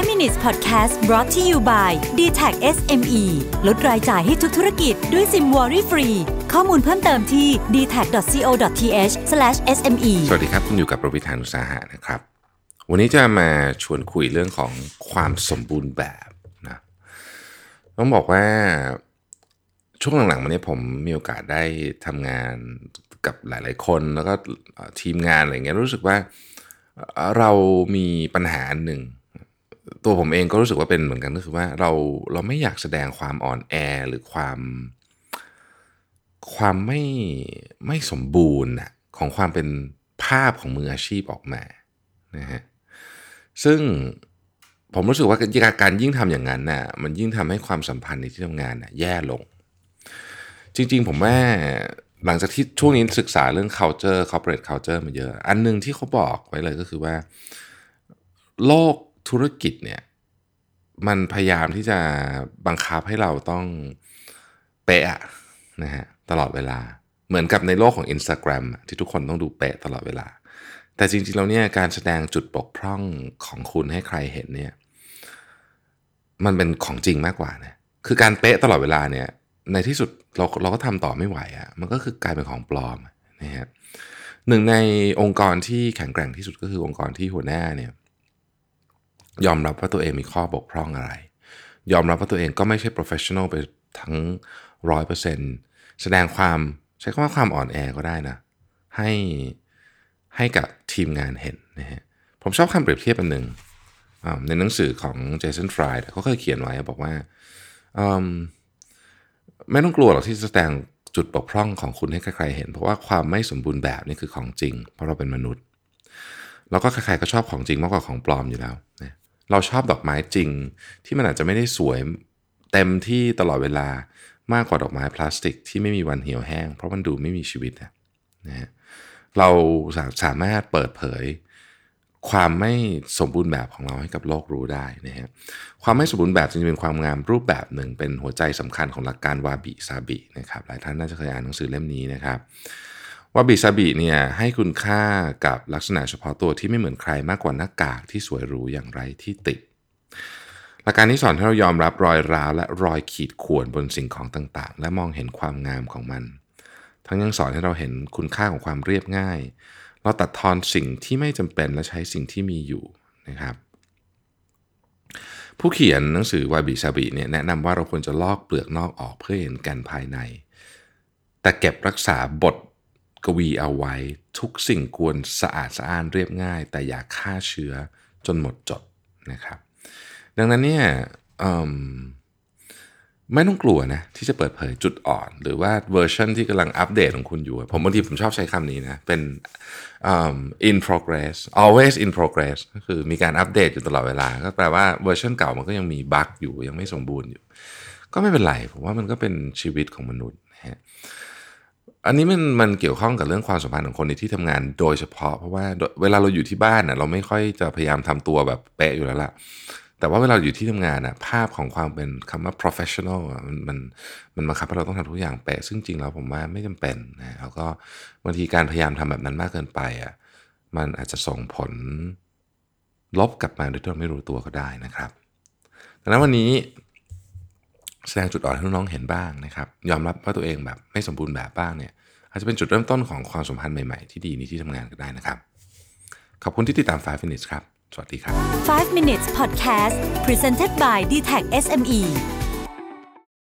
5 minutes podcast brought to you by d t a c SME ลดรายจ่ายให้ทุกธุรกิจด้วยซิมวอรี่ฟรี ข้อมูลเพิ่มเติมที่ d t a c c o t h s m e สวัสดีครับ คุณอยู่กับประวิธานุสาหะนะครับ วันนี้จะมาชวนคุยเรื่องของความสมบูรณ์แบบนะ ต้องบอกว่าช่วงหลังๆมานี้ผมมีโอกาสได้ทำงานกับหลาย ๆ คนแล้วก็ทีมงานอะไรเงี้ยรู้สึกว่าเรามีปัญหาหนึ่ง ตัวผมเองก็รู้สึกว่าเป็นเหมือนกันก็คือว่าเราเราไม่อยากแสดงความอ่อนแอหรือความ ความไม่ไม่สมบูรณ์น่ะของความเป็นภาพของมืออาชีพออกมานะฮะซึ่งผมรู้สึกว่าการยิ่งทำอย่างนั้นน่ะมันยิ่งทำให้ความสัมพันธ์ในที่ทำงานน่ะแย่ลง จริง ๆ ผมว่าหลังจากที่ช่วงนี้ศึกษาเรื่อง culture corporate culture มาเยอะ อันหนึงที่เขาบอกไว้เลยก็คือว่า โลก ธุรกิจเนี่ยมันพยายามที่จะบังคับให้เราต้องเป๊ะนะฮะตลอดเวลา เหมือนกับในโลกของ Instagram ที่ทุกคนต้องดูเป๊ะตลอดเวลา แต่จริงๆแล้วเนี่ยการแสดงจุดบกพร่องของคุณให้ใครเห็นเนี่ยมันเป็นของจริงมากกว่านะคือการเป๊ะตลอดเวลาเนี่ยในที่สุดเราเราก็ทำต่อไม่ไหวอะมันก็คือกลายเป็นของปลอมนะฮะหนึ่งในองค์กรที่แข็งแกร่งที่สุดก็คือองค์กรที่หัวหน้าเนี่ย ยอมรับว่าตัวเองมีข้อบกพร่องอะไร ยอมรับว่าตัวเองก็ไม่ใช่ professional ไปทั้งร้อยเปอร์เซ็นแสดงความใช้คำว่าความอ่อนแอก็ได้นะ ให้ให้กับทีมงานเห็นนะฮะผมชอบคำเปรียบเทียบอันหนึ่งในหนังสือของเจสันฟรายเขาเคยเขียนไว้บอกว่าไม่ต้องกลัวหรอกที่จะแสดงจุดบกพร่องของคุณให้ใครๆเห็น เพราะว่าความไม่สมบูรณ์แบบนี่คือของจริง เพราะเราเป็นมนุษย์ แล้วก็ใครๆก็ชอบของจริงมากกว่าของปลอมอยู่แล้วนะ เราชอบดอกไม้จริง ที่มันอาจจะไม่ได้สวยเต็มที่ตลอดเวลามากกว่าดอกไม้พลาสติก ที่ไม่มีวันเหี่ยวแห้ง เพราะมันดูไม่มีชีวิตนะนะเราสาสามารถเปิดเผยความไม่สมบูรณ์แบบของเราให้กับโลกรู้ได้นะฮะความไม่สมบูรณ์แบบจริงๆเป็นความงามรูปแบบหนึ่งเป็นหัวใจสำคัญของหลักการวาบิซาบินะครับหลายท่านน่าจะเคยอ่านหนังสือเล่มนี้นะครับ วาบิซาบิเนี่ยให้คุณค่ากับลักษณะเฉพาะตัวที่ไม่เหมือนใครมากกว่าหน้ากากที่สวยหรูอย่างไรที่ติดหลักการนี้สอนให้เรายอมรับรอยร้าวและรอยขีดข่วนบนสิ่งของต่างๆ และมองเห็นความงามของมัน ทั้งยังสอนให้เราเห็นคุณค่าของความเรียบง่าย เราตัดทอนสิ่งที่ไม่จำเป็นและใช้สิ่งที่มีอยู่นะครับ ผู้เขียนหนังสือวาบิซาบิเนี่ยแนะนำว่าเราควรจะลอกเปลือกนอกออกเพื่อเห็นแกนภายใน แต่เก็บรักษาบท กวีเอาไว้ ทุกสิ่งควรสะอาดสะอ้านเรียบง่าย แต่อย่าฆ่าเชื้อจนหมดจดนะครับ ดังนั้นเนี่ยไม่ต้องกลัวนะที่จะเปิดเผยจุดอ่อน หรือว่าเวอร์ชันที่กำลังอัปเดตของคุณอยู่ ผมบางทีผมชอบใช้คำนี้นะ เป็นอืม in progress always in progress ก็คือมีการอัปเดตอยู่ตลอดเวลา ก็แปลว่าเวอร์ชันเก่ามันก็ยังมีบั๊กอยู่ยังไม่สมบูรณ์อยู่ ก็ไม่เป็นไร ผมว่ามันก็เป็นชีวิตของมนุษย์นะฮะ อันนี้มันมันเกี่ยวข้องกับเรื่องความสัมพันธ์ของคนในที่ทำงานโดยเฉพาะ เพราะว่าเวลาเราอยู่ที่บ้านน่ะเราไม่ค่อยจะพยายามทำตัวแบบเป๊ะอยู่แล้วล่ะ แต่ว่าเวลาอยู่ที่ทำงานน่ะภาพของความเป็นคำว่า professional มันมันมันบังคับให้เราต้องทำทุกอย่างเป๊ะซึ่งจริงแล้วผมว่าไม่จำเป็นนะแล้วก็บางทีการพยายามทำแบบนั้นมากเกินไปอะมันอาจจะส่งผลลบกลับมาโดยที่เราไม่รู้ตัวก็ได้นะครับดังนั้นวันนี้ แสดงจุดอ่อนให้น้องๆเห็นบ้างนะครับ ยอมรับว่าตัวเองแบบไม่สมบูรณ์แบบบ้างเนี่ยอาจจะเป็นจุดเริ่มต้นของความสัมพันธ์ใหม่ๆ ที่ดีในที่ทำงานก็ได้นะครับ ขอบคุณที่ติดตาม 5 minutes ครับ สวัสดีครับ 5 minutes podcast presented by d t a c SME